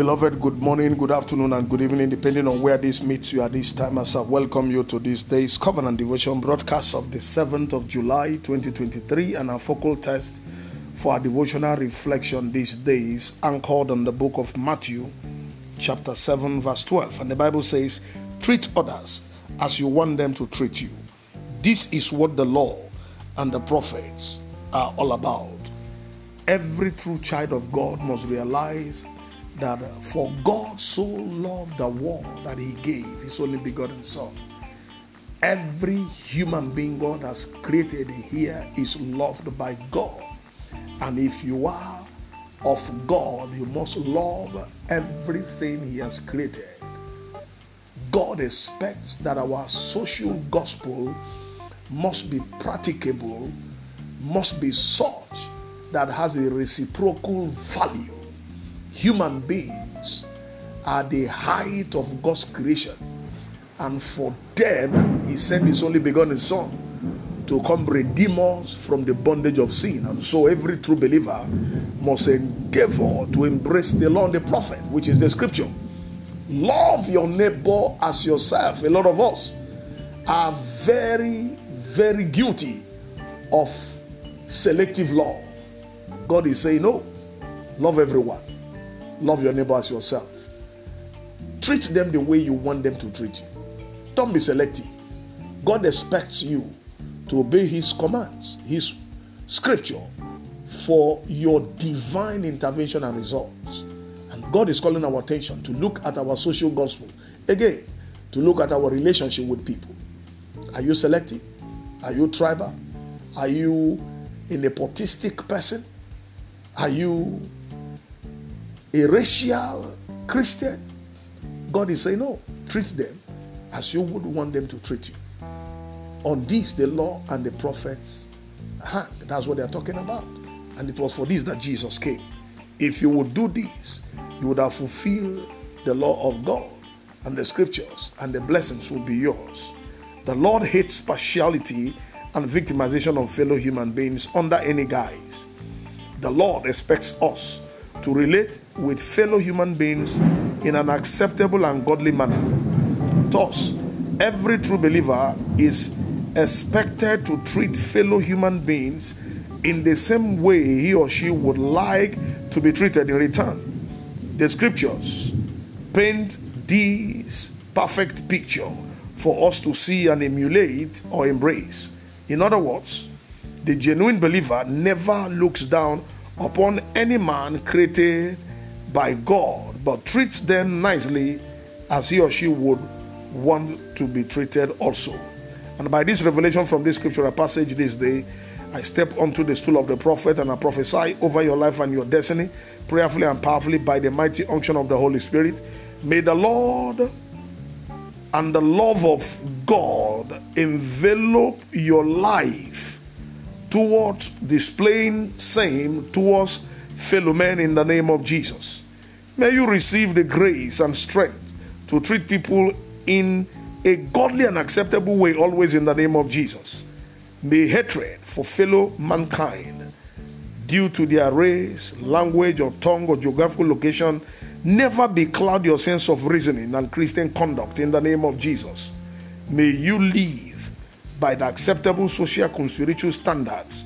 Beloved, good morning, good afternoon, and good evening, depending on where this meets you at this time. As I welcome you to this day's Covenant Devotion broadcast of the 7th of July 2023, and our focal text for our devotional reflection these days, anchored on the book of Matthew, chapter 7, verse 12. And the Bible says, Treat others as you want them to treat you. This is what the law and the prophets are all about. Every true child of God must realize that for God so loved the world that he gave his only begotten Son. Every human being God has created here is loved by God. And if you are of God, you must love everything he has created. God expects that our social gospel must be practicable, must be such that has a reciprocal value human beings are the height of God's creation. And for them, He sent His only begotten Son to come redeem us from the bondage of sin. And so every true believer must endeavor to embrace the law and the prophet, which is the scripture. Love your neighbor as yourself. A lot of us are very, very guilty of selective love. God is saying, no, love everyone. Love your neighbor as yourself. Treat them the way you want them to treat you. Don't be selective. God expects you to obey His commands, His scripture, for your divine intervention and results. And God is calling our attention to look at our social gospel. Again, to look at our relationship with people. Are you selective? Are you tribal? Are you a nepotistic person? Are you a racial Christian, God is saying, no, treat them as you would want them to treat you. On this, the law and the prophets hand. That's what they're talking about. And it was for this that Jesus came. If you would do this, you would have fulfilled the law of God and the scriptures, and the blessings will be yours. The Lord hates partiality and victimization of fellow human beings under any guise. The Lord expects us to relate with fellow human beings in an acceptable and godly manner. Thus, every true believer is expected to treat fellow human beings in the same way he or she would like to be treated in return. The scriptures paint this perfect picture for us to see and emulate or embrace. In other words, the genuine believer never looks down upon any man created by God, but treats them nicely as he or she would want to be treated also. And by this revelation from this scriptural passage this day, I step onto the stool of the prophet and I prophesy over your life and your destiny, prayerfully and powerfully by the mighty unction of the Holy Spirit. May the Lord and the love of God envelop your life towards displaying same towards fellow men in the name of Jesus. May you receive the grace and strength to treat people in a godly and acceptable way, always in the name of Jesus. May hatred for fellow mankind, due to their race, language, or tongue, or geographical location, never be cloud your sense of reasoning and Christian conduct in the name of Jesus. May you live by the acceptable social and spiritual standards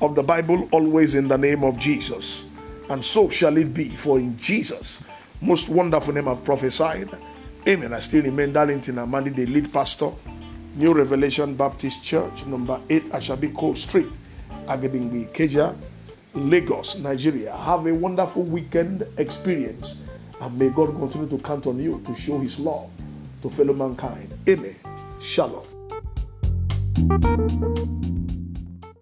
of the Bible, always in the name of Jesus. And so shall it be, for in Jesus' most wonderful name I've prophesied. Amen. I still remain Darlington Amandi, the lead pastor, New Revelation Baptist Church, number 8 Ashabiko Street, Agidingbi, Ikeja, Lagos, Nigeria. Have a wonderful weekend experience, and may God continue to count on you to show His love to fellow mankind. Amen. Shalom. Thank you.